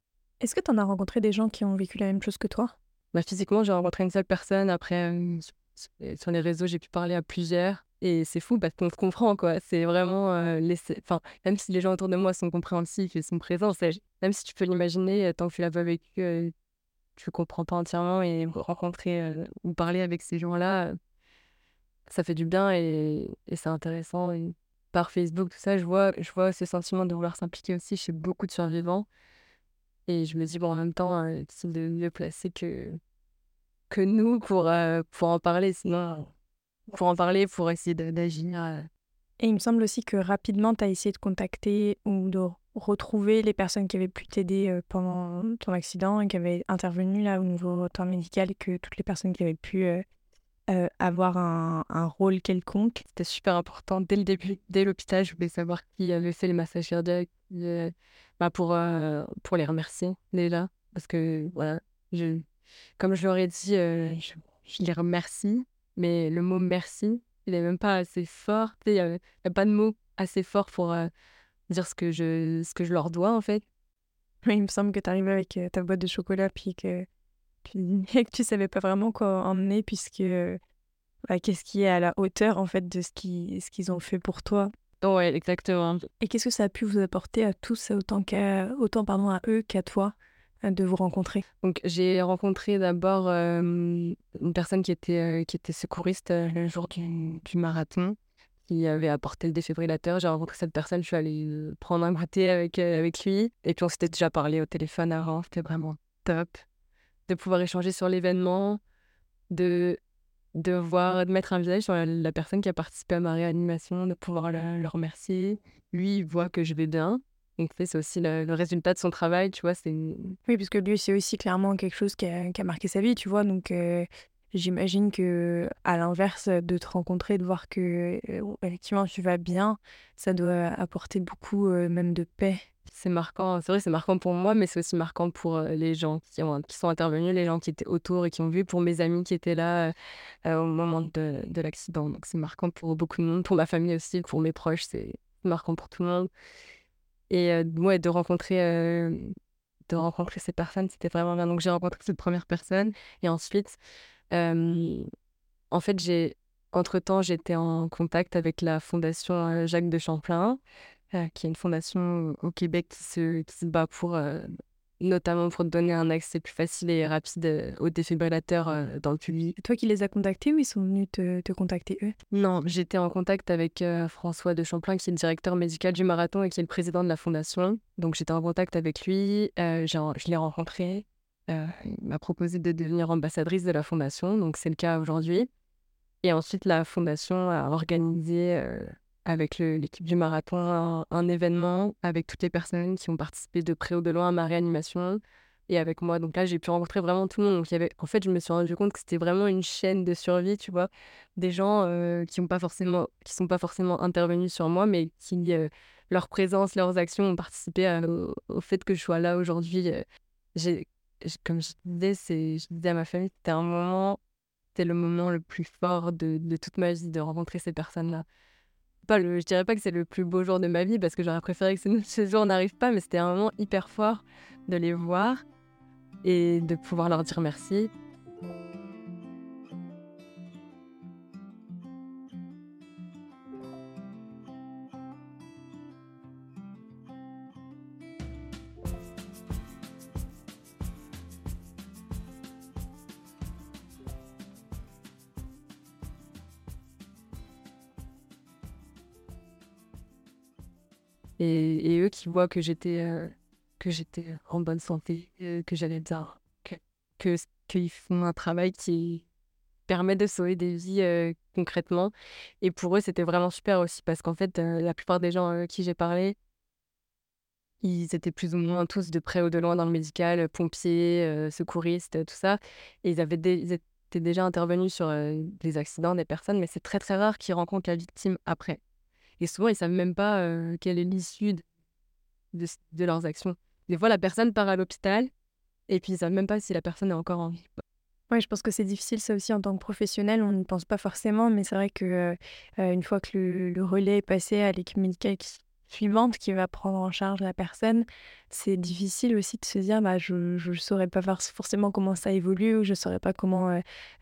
Est-ce que tu en as rencontré des gens qui ont vécu la même chose que toi? Bah, physiquement, j'ai rencontré une seule personne. Après, sur les réseaux, j'ai pu parler à plusieurs. Et c'est fou parce qu'on se comprend, quoi. C'est vraiment. Enfin, même si les gens autour de moi sont compréhensifs et sont présents, même si tu peux l'imaginer, tant que tu l'as pas vécu, tu comprends pas entièrement. Et rencontrer ou parler avec ces gens-là, ça fait du bien et, et c'est intéressant. Et par Facebook, tout ça, je vois, je vois ce sentiment de vouloir s'impliquer aussi chez beaucoup de survivants. Et je me dis, bon, en même temps, euh, c'est de mieux placer que, que nous pour, euh, pour en parler. Sinon, pour en parler, pour essayer d'agir. Euh, Et il me semble aussi que rapidement, tu as essayé de contacter ou de retrouver les personnes qui avaient pu t'aider pendant ton accident et qui avaient intervenu là au niveau temps médical et que toutes les personnes qui avaient pu avoir un, un, rôle quelconque. C'était super important dès le début, dès l'hôpital, je voulais savoir qui avait fait les massages cardiaques bah pour, pour les remercier déjà. Parce que voilà, je, comme je leur ai dit, je, je, les remercie, mais le mot merci, il n'est même pas assez fort. Il n'y a, a, pas de mot assez fort pour dire ce que, je, ce que je leur dois en fait. il me semble que tu arrives avec ta boîte de chocolat puis que tu, que tu savais pas vraiment quoi emmener puisque bah, qu'est-ce qui est à la hauteur en fait de ce qu'ils ce qu'ils ont fait pour toi. Ouais, exactement. Et qu'est-ce que ça a pu vous apporter à tous autant qu'à autant pardon à eux qu'à toi de vous rencontrer? Donc j'ai rencontré d'abord une personne qui était qui était secouriste le jour du, du marathon qui avait apporté le défibrillateur. J'ai rencontré cette personne, je suis allée prendre un goûter avec, avec lui. Et puis on s'était déjà parlé au téléphone avant, c'était vraiment top de pouvoir échanger sur l'événement, de, de voir, de mettre un visage sur la, personne qui a participé à ma réanimation, de pouvoir le, remercier. Lui, il voit que je vais bien. Donc, c'est aussi le, résultat de son travail, tu vois. C'est Oui, parce que lui, c'est aussi clairement quelque chose qui a, qui a, marqué sa vie, tu vois. Donc, euh, j'imagine que, à l'inverse, de te rencontrer, de voir que, euh, effectivement, tu vas bien, ça doit apporter beaucoup, euh, même de paix c'est marquant. C'est vrai, c'est marquant pour moi, mais c'est aussi marquant pour les gens qui, ont, qui sont intervenus, les gens qui étaient autour et qui ont vu, pour mes amis qui étaient là au moment de, de l'accident. Donc c'est marquant pour beaucoup de monde, pour ma famille aussi, pour mes proches, c'est marquant pour tout le monde. Et ouais, de rencontrer, de rencontrer ces personnes, c'était vraiment bien. Donc j'ai rencontré cette première personne et ensuite, en fait, j'ai entre-temps, j'étais en contact avec la fondation Jacques de Champlain euh, qui est une fondation au Québec qui se, qui se bat pour, euh, notamment pour donner un accès plus facile et rapide euh, aux défibrillateurs dans le public. Toi qui les as contactés ou ils sont venus te, te contacter eux? Non, j'étais en contact avec François de Champlain, qui est le directeur médical du marathon et qui est le président de la fondation. Donc j'étais en contact avec lui, je l'ai rencontré. Il m'a proposé de devenir ambassadrice de la fondation, donc c'est le cas aujourd'hui. Et ensuite, la fondation a organisé avec l'équipe du marathon un, événement avec toutes les personnes qui ont participé de près ou de loin à ma réanimation et avec moi. Donc là, j'ai pu rencontrer vraiment tout le monde. Donc, avait... En fait, je me suis rendu compte que c'était vraiment une chaîne de survie, tu vois. Des gens euh, qui ne sont pas forcément intervenus sur moi, mais qui, euh, leur présence, leurs actions ont participé au, fait que je sois là aujourd'hui. Euh, j'ai, comme je disais, je disais à ma famille, c'était un moment, c'était le moment le plus fort de, toute ma vie, de rencontrer ces personnes-là le, je dirais pas que c'est le plus beau jour de ma vie parce que j'aurais préféré que ce jour n'arrive pas, mais c'était un moment hyper fort de les voir et de pouvoir leur dire merci. Qui voient que j'étais euh, que j'étais en bonne santé, euh, que j'allais bien, que qu'ils font un travail qui permet de sauver des vies euh, concrètement. Et pour eux, c'était vraiment super aussi parce qu'en fait, la plupart des gens à qui j'ai parlé, ils étaient plus ou moins tous de près ou de loin dans le médical, pompiers, secouristes, tout ça. Et ils, avaient étaient déjà intervenus sur des accidents des personnes, mais c'est très très rare qu'ils rencontrent la victime après. Et souvent, ils savent même pas quelle est l'issue de, leurs actions. Des fois, la personne part à l'hôpital et puis ils savent même pas si la personne est encore en vie. Oui, je pense que c'est difficile ça aussi en tant que professionnel, on n'y pense pas forcément, mais c'est vrai que une fois que le, relais est passé à l'équipe médicale suivante qui va prendre en charge la personne, c'est difficile aussi de se dire bah, je ne saurais pas forcément comment ça évolue ou je ne saurais pas comment euh,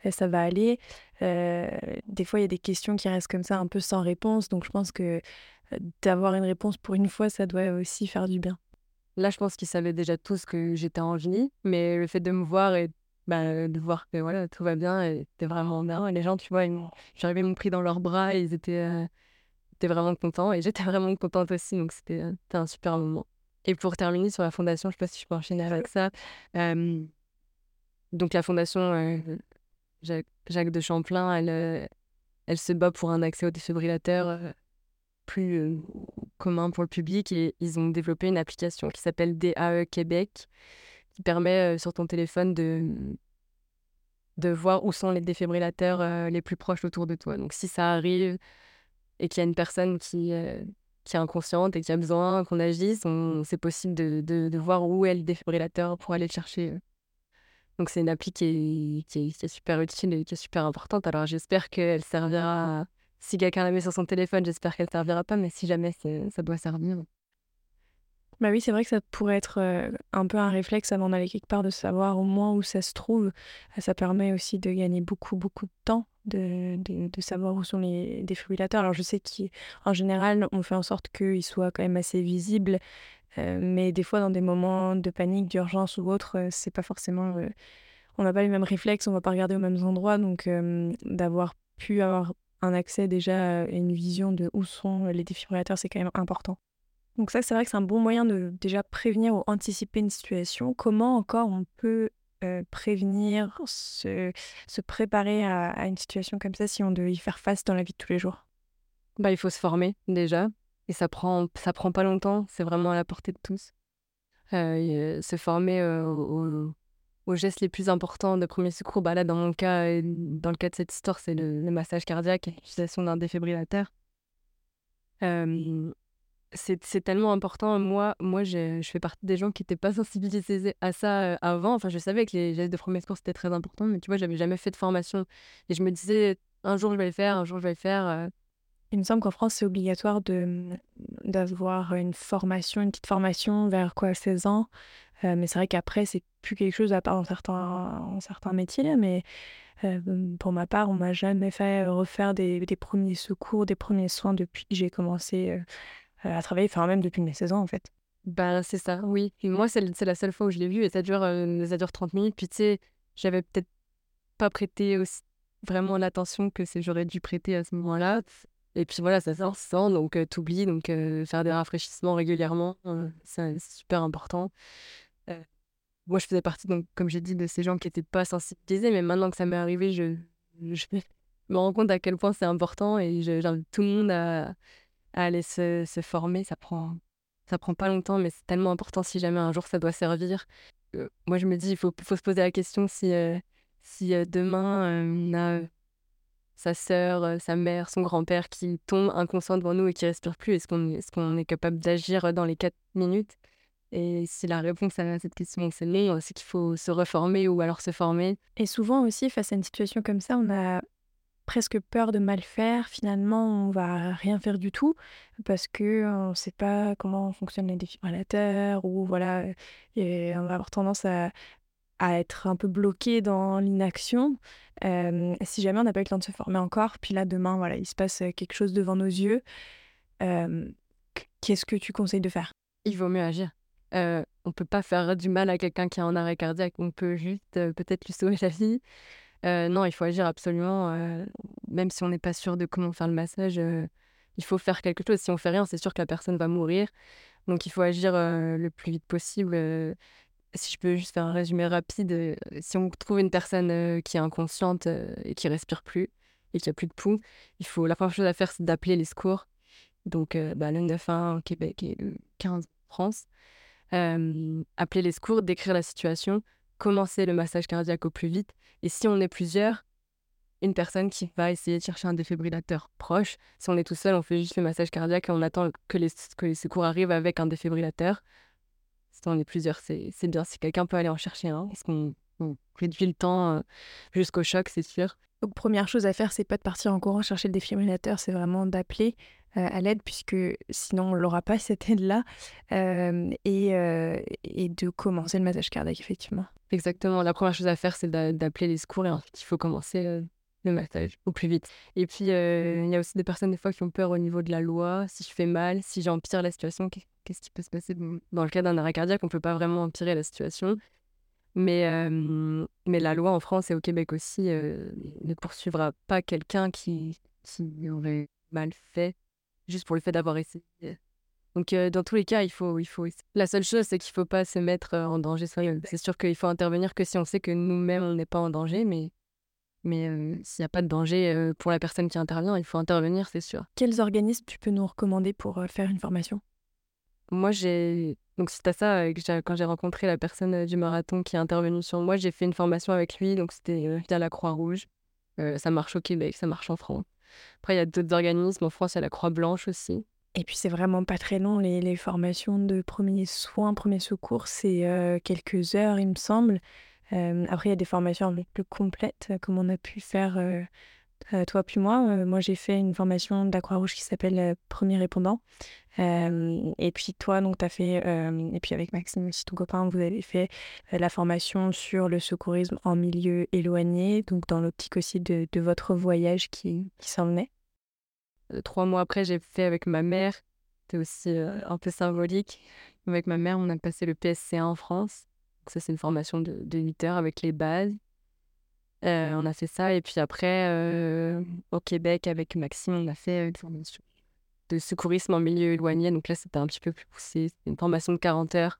ça va aller. Euh, des fois, il y a des questions qui restent comme ça un peu sans réponse. Donc, je pense que euh, d'avoir une réponse pour une fois, ça doit aussi faire du bien. Là, je pense qu'ils savaient déjà tous que j'étais en vie, mais le fait de me voir et bah, de voir que voilà, tout va bien, c'était vraiment bien. Et les gens, tu vois, j'arrivais, ils m'ont pris dans leurs bras et ils étaient j'étais vraiment content et j'étais vraiment contente aussi. Donc, c'était un super moment. Et pour terminer sur la fondation, je ne sais pas si je peux enchaîner avec ça. donc, la fondation Jacques, de Champlain, elle, elle se bat pour un accès au défibrillateur plus commun pour le public et ils ont développé une application qui s'appelle DAE Québec qui permet sur ton téléphone de, de voir où sont les défibrillateurs les plus proches autour de toi. Donc si ça arrive et qu'il y a une personne qui, qui est inconsciente et qui a besoin qu'on agisse, c'est possible de, de, voir où est le défibrillateur pour aller le chercher. Donc c'est une appli qui est, qui, est, super utile et qui est super importante. Alors j'espère qu'elle servira, si quelqu'un la met sur son téléphone, j'espère qu'elle ne servira pas, mais si jamais ça doit servir. Bah oui, c'est vrai que ça pourrait être un peu un réflexe avant d'aller quelque part de savoir au moins où ça se trouve. Ça permet aussi de gagner beaucoup, beaucoup de temps, de, savoir où sont les défibrillateurs. Alors je sais qu'en général, on fait en sorte qu'ils soient quand même assez visibles, mais des fois dans des moments de panique, d'urgence ou autre, c'est pas forcément... on n'a pas les mêmes réflexes, on va pas regarder aux mêmes endroits, donc d'avoir pu avoir un accès déjà et une vision de où sont les défibrillateurs, c'est quand même important. Donc ça, c'est vrai que c'est un bon moyen de déjà prévenir ou anticiper une situation. Comment encore on peut prévenir, se, se préparer à, une situation comme ça si on devait y faire face dans la vie de tous les jours? Bah, Il faut se former déjà. Et ça prend, ça prend pas longtemps. C'est vraiment à la portée de tous. se former gestes les plus importants de premier secours. Bah là, dans mon cas, dans le cas de cette histoire, c'est le, massage cardiaque l'utilisation d'un défibrillateur c'est tellement important. Moi, moi je, fais partie des gens qui n'étaient pas sensibilisés à ça avant. Enfin, je savais que les gestes de premier secours, c'était très important, mais tu vois, j'avais jamais fait de formation. Et je me disais, un jour, je vais le faire, un jour, je vais le faire. Il me semble qu'en France, c'est obligatoire d'avoir une formation, une petite formation vers quoi, 16 ans. Mais c'est vrai qu'après, c'est plus quelque chose à part dans certains, certains métiers. Mais pour ma part, on m'a jamais fait refaire des, des, premiers secours, des premiers soins depuis que j'ai commencé à travailler, enfin même depuis mes 16 ans en fait. Bah c'est ça, oui. Et moi c'est la seule fois où je l'ai vu et ça dure, ça dure 30 minutes. Puis tu sais, j'avais peut-être pas prêté aussi vraiment l'attention que j'aurais dû prêter à ce moment-là. Et puis voilà, ça sort sans, donc t'oublies. Donc faire des rafraîchissements régulièrement, c'est super important. Moi, je faisais partie, donc, comme j'ai dit, de ces gens qui n'étaient pas sensibilisés, mais maintenant que ça m'est arrivé, je, je me rends compte à quel point c'est important et j'invite tout le monde à, aller se, se, former. Ça prend, ça prend pas longtemps, mais c'est tellement important si jamais un jour ça doit servir. Euh, moi, je me dis, il faut, faut, se poser la question si, euh, si euh, demain on a sa sœur, sa mère, son grand-père qui tombe inconscient devant nous et qui respire plus, est-ce qu'on est, qu'on est capable d'agir dans les 4 minutes? Et si la réponse à cette question c'est non, c'est qu'il faut se reformer ou alors se former. Et souvent aussi, face à une situation comme ça, on a presque peur de mal faire. Finalement, on va rien faire du tout parce que on ne sait pas comment fonctionnent les défibrillateurs ou voilà, et on va avoir tendance à, à être un peu bloqué dans l'inaction. si jamais on n'a pas eu le temps de se former encore, puis là demain, voilà, il se passe quelque chose devant nos yeux. Qu'est-ce que tu conseilles de faire? Il vaut mieux agir. On on peut pas faire du mal à quelqu'un qui a un arrêt cardiaque. On peut juste peut-être lui sauver la vie. Euh, non, il faut agir absolument, euh, même si on n'est pas sûr de comment faire le massage, euh, il faut faire quelque chose. Si on fait rien, c'est sûr que la personne va mourir. Donc il faut agir le plus vite possible. si je peux juste faire un résumé rapide, si on trouve une personne qui est inconsciente et qui respire plus et qui a plus de pouls, il faut la première chose à faire, c'est d'appeler les secours. Donc bah, le 911 au Québec et le 15 en France. Appeler les secours, décrire la situation, commencer le massage cardiaque au plus vite. Et si on est plusieurs, une personne qui va essayer de chercher un défibrillateur proche. Si on est tout seul, on fait juste le massage cardiaque et on attend que les, secours arrivent avec un défibrillateur. Si on est plusieurs, c'est bien. Si quelqu'un peut aller en chercher un, qu'on réduit le temps euh, jusqu'au choc, c'est sûr. Donc, première chose à faire, c'est pas de partir en courant chercher le défibrillateur, c'est vraiment d'appeler euh, à l'aide, puisque sinon on l'aura pas cette aide-là, euh, et, et de commencer le massage cardiaque, effectivement. Exactement. La première chose à faire, c'est d'appeler les secours et ensuite il faut commencer le massage au plus vite. Et puis, euh, il y a aussi des personnes des fois qui ont peur au niveau de la loi. Si je fais mal, si j'empire la situation, qu'est-ce qui peut se passer? Dans le cas d'un arrêt cardiaque, on ne peut pas vraiment empirer la situation. Mais, euh, mais la loi en France et au Québec aussi ne poursuivra pas quelqu'un qui, qui aurait mal fait juste pour le fait d'avoir essayé donc, dans tous les cas, il faut, il faut. La seule chose, c'est qu'il ne faut pas se mettre en danger soi C'est sûr qu'il faut intervenir que si on sait que nous-mêmes, on n'est pas en danger, mais, Mais s'il n'y a pas de danger pour la personne qui intervient, il faut intervenir, c'est sûr. Quels organismes tu peux nous recommander pour faire une formation? Moi, j'ai. Donc, c'est à ça, quand j'ai rencontré la personne du marathon qui est intervenue sur moi, j'ai fait une formation avec lui. Donc, c'était via la Croix-Rouge. ça marche au Québec, ça marche en France. Après, il y a d'autres organismes. En France, il y a la Croix-Blanche aussi. Et puis, c'est vraiment pas très long. Les, les formations de premiers soins, premiers secours, c'est quelques heures, il me semble. après, il y a des formations un peu plus complètes, comme on a pu faire toi puis moi. moi, j'ai fait une formation de la Croix-Rouge qui s'appelle Premier répondant. et puis, toi, donc, tu as fait, et puis avec Maxime aussi, ton copain, vous avez fait la formation sur le secourisme en milieu éloigné, donc dans l'optique aussi de, de, votre voyage qui, qui s'en venait. trois mois après, j'ai fait avec ma mère. C'était aussi un peu symbolique. Avec ma mère, on a passé le PSC1 en France. ça, c'est une formation de, de 8 heures avec les bases. Euh, on a fait ça. Et puis après, euh, au Québec, avec Maxime, on a fait une formation de secourisme en milieu éloigné. Donc là, c'était un petit peu plus poussé. C'était une formation de 40 heures.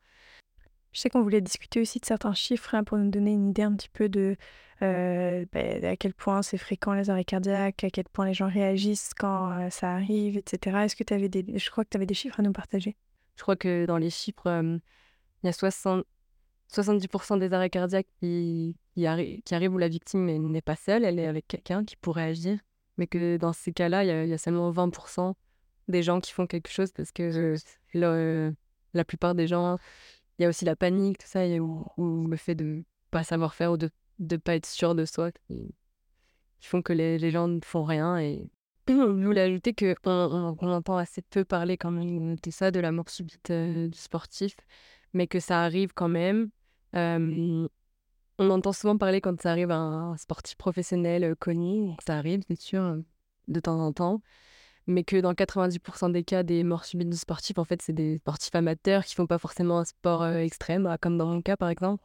Je sais qu'on voulait discuter aussi de certains chiffres hein, pour nous donner une idée un petit peu de euh, bah, à quel point c'est fréquent les arrêts cardiaques, à quel point les gens réagissent quand ça arrive, etc. Est-ce que tu avais des... Je crois que tu avais des chiffres à nous partager? Je crois que dans les chiffres, il y a 60... 70% des arrêts cardiaques qui, qui, arrivent où la victime n'est pas seule, elle est avec quelqu'un qui pourrait agir. Mais que dans ces cas-là, il y, a seulement 20% des gens qui font quelque chose parce que la plupart des gens, il y a aussi la panique, tout ça, ou, le fait de ne pas savoir faire ou de ne pas être sûr de soi qui, font que les, gens ne font rien. Et je voulais ajouter qu'on on, entend assez peu parler quand même de ça, de la mort subite euh, du sportif, mais que ça arrive quand même on entend souvent parler quand ça arrive à un sportif professionnel connu, ça arrive, c'est sûr, de temps en temps, mais que dans 90% des cas des morts subites de sportifs, en fait, c'est des sportifs amateurs qui font pas forcément un sport extrême, bah, comme dans mon cas par exemple,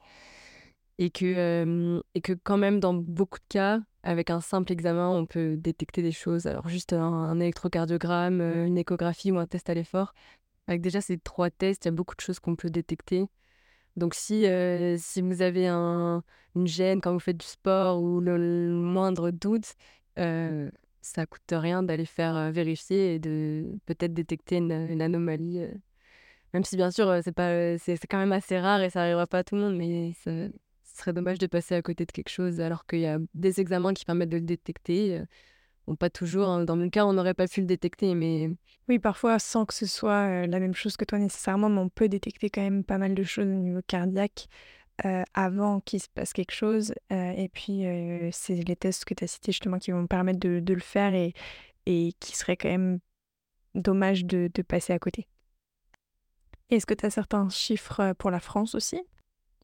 et que, et que quand même dans beaucoup de cas, avec un simple examen, on peut détecter des choses. Alors juste un électrocardiogramme, une échographie ou un test à l'effort. Avec déjà ces trois tests, il y a beaucoup de choses qu'on peut détecter. Donc si, si vous avez un, une gêne quand vous faites du sport ou le, moindre doute, euh, ça coûte rien d'aller faire vérifier et de peut-être détecter une, anomalie. Même si bien sûr c'est pas c'est quand même assez rare et ça n'arrivera pas à tout le monde, mais ce serait dommage de passer à côté de quelque chose alors qu'il y a des examens qui permettent de le détecter. Bon, pas toujours. Hein. Dans mon cas, on n'aurait pas pu le détecter, mais... Oui, parfois, sans que ce soit la même chose que toi nécessairement, mais on peut détecter quand même pas mal de choses au niveau cardiaque avant qu'il se passe quelque chose. et puis, c'est les tests que tu as cités justement qui vont permettre de, de le faire et, et qui serait quand même dommage de, de passer à côté. Est-ce que tu as certains chiffres pour la France aussi?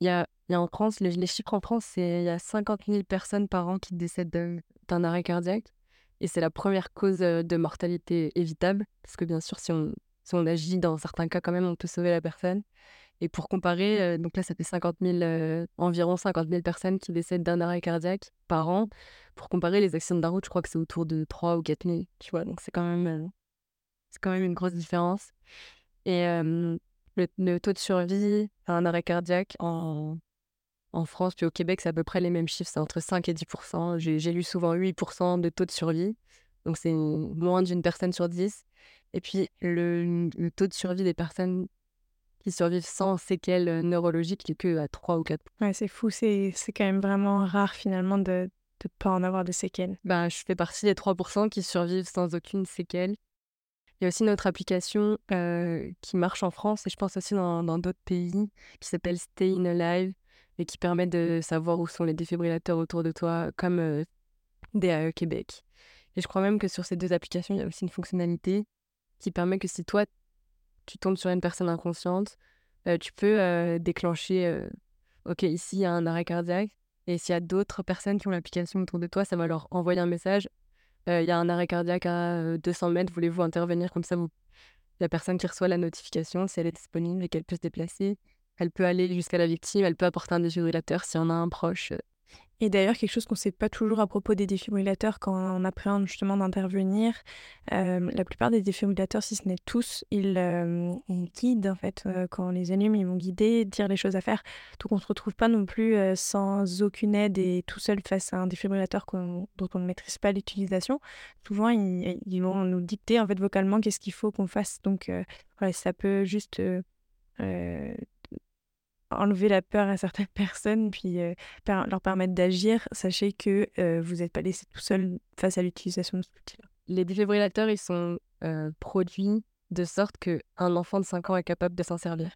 Il y, a, il y a en France, les, les chiffres en France, c'est il y a 50 000 personnes par an qui décèdent d'un arrêt cardiaque. Et c'est la première cause de mortalité évitable, parce que bien sûr, si on, si on agit dans certains cas quand même, on peut sauver la personne. Et pour comparer, donc là, ça fait 50 000, environ 50 000 personnes qui décèdent d'un arrêt cardiaque par an. Pour comparer les accidents de la route, je crois que c'est autour de 3 ou 4 000, tu vois. Donc c'est quand même, c'est quand même une grosse différence. Et le, le, taux de survie à un arrêt cardiaque en, en France, puis au Québec, c'est à peu près les mêmes chiffres, c'est entre 5 et 10% J'ai lu souvent 8% de taux de survie, donc c'est moins d'une personne sur 10. Et puis le, taux de survie des personnes qui survivent sans séquelles neurologiques, il est que à 3 ou 4 Ouais, c'est fou, c'est quand même vraiment rare finalement de ne pas en avoir de séquelles. Bah, je fais partie des 3 qui survivent sans aucune séquelle. Il y a aussi notre application euh, qui marche en France et je pense aussi dans d'autres pays qui s'appelle Stay in Alive et qui permettent de savoir où sont les défibrillateurs autour de toi, comme euh, DAE Québec. Et je crois même que sur ces deux applications, il y a aussi une fonctionnalité qui permet que si toi, tu tombes sur une personne inconsciente, euh, tu peux euh, déclencher, OK, ici, il y a un arrêt cardiaque. Et s'il y a d'autres personnes qui ont l'application autour de toi, ça va leur envoyer un message. Il y a un arrêt cardiaque à 200 mètres, voulez-vous intervenir Comme ça, la personne qui reçoit la notification, si elle est disponible et qu'elle peut se déplacer, elle peut aller jusqu'à la victime, elle peut apporter un défibrillateur si on a un proche. Et d'ailleurs, quelque chose qu'on ne sait pas toujours à propos des défibrillateurs quand on appréhende justement d'intervenir, euh, la plupart des défibrillateurs, si ce n'est tous, ils, euh, guident en fait. Euh, quand on les allume, ils vont guider, dire les choses à faire. Donc on ne se retrouve pas non plus sans aucune aide et tout seul face à un défibrillateur dont on ne maîtrise pas l'utilisation. Souvent, ils, vont nous dicter en fait vocalement qu'est-ce qu'il faut qu'on fasse. Donc ça peut juste enlever la peur à certaines personnes, puis euh, leur permettre d'agir, sachez que euh, vous n'êtes pas laissé tout seul face à l'utilisation de cet outil Les défibrillateurs, ils sont euh, produits de sorte qu'un enfant de 5 ans est capable de s'en servir.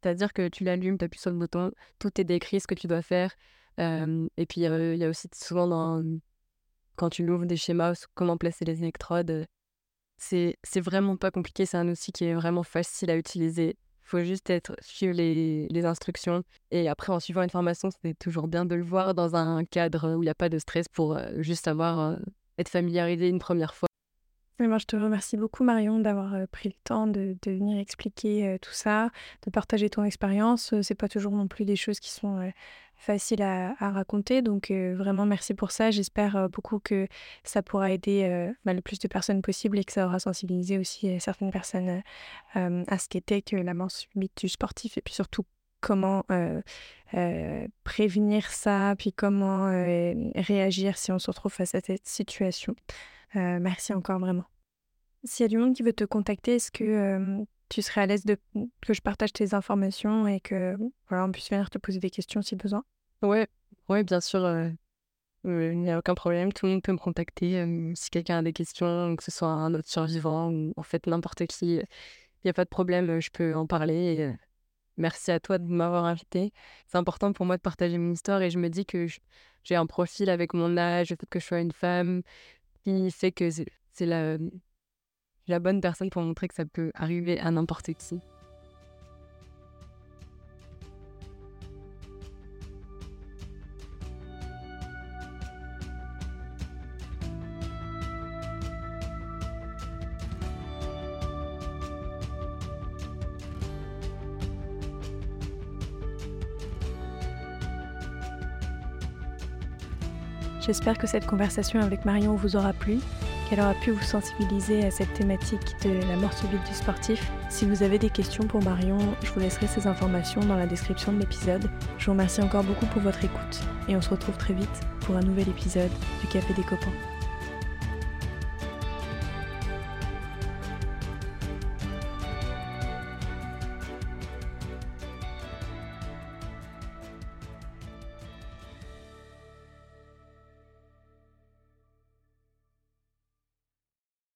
C'est-à-dire que tu l'allumes, tu appuies sur le bouton, tout est décrit, ce que tu dois faire. et puis, il y a aussi souvent, dans, quand tu l'ouvres, des schémas, comment placer les électrodes. C'est vraiment pas compliqué, c'est un outil qui est vraiment facile à utiliser faut juste être suivre les, les, instructions. Et après, en suivant une formation, c'est toujours bien de le voir dans un cadre où il n'y a pas de stress pour euh, juste avoir, euh, être familiarisé une première fois. moi, je te remercie beaucoup, Marion, d'avoir euh, pris le temps de, de venir expliquer tout ça, de partager ton expérience. C'est pas toujours non plus des choses qui sont facile à, raconter. Donc vraiment merci pour ça. J'espère beaucoup que ça pourra aider bah, le plus de personnes possible et que ça aura sensibilisé aussi certaines personnes à ce qu'était que la mort subite du sportif et puis surtout comment prévenir ça, puis comment réagir si on se retrouve face à cette situation. merci encore vraiment. S'il y a du monde qui veut te contacter, est-ce que tu serais à l'aise de que je partage tes informations et que voilà, on puisse venir te poser des questions si besoin? Ouais, ouais, bien sûr. Euh, euh, il n'y a aucun problème. Tout le monde peut me contacter si quelqu'un a des questions, que ce soit un autre survivant ou en fait n'importe qui. Il n'y a pas de problème, je peux en parler. merci à toi de m'avoir invité. C'est important pour moi de partager mon histoire et je me dis que j'ai un profil avec mon âge, le fait que je sois une femme, qui fait que c'est la, la bonne personne pour montrer que ça peut arriver à n'importe qui. J'espère que cette conversation avec Marion vous aura plu qu'elle aura pu vous sensibiliser à cette thématique de la mort subite du sportif. Si vous avez des questions pour Marion, je vous laisserai ces informations dans la description de l'épisode. Je vous remercie encore beaucoup pour votre écoute et on se retrouve très vite pour un nouvel épisode du Café des copains.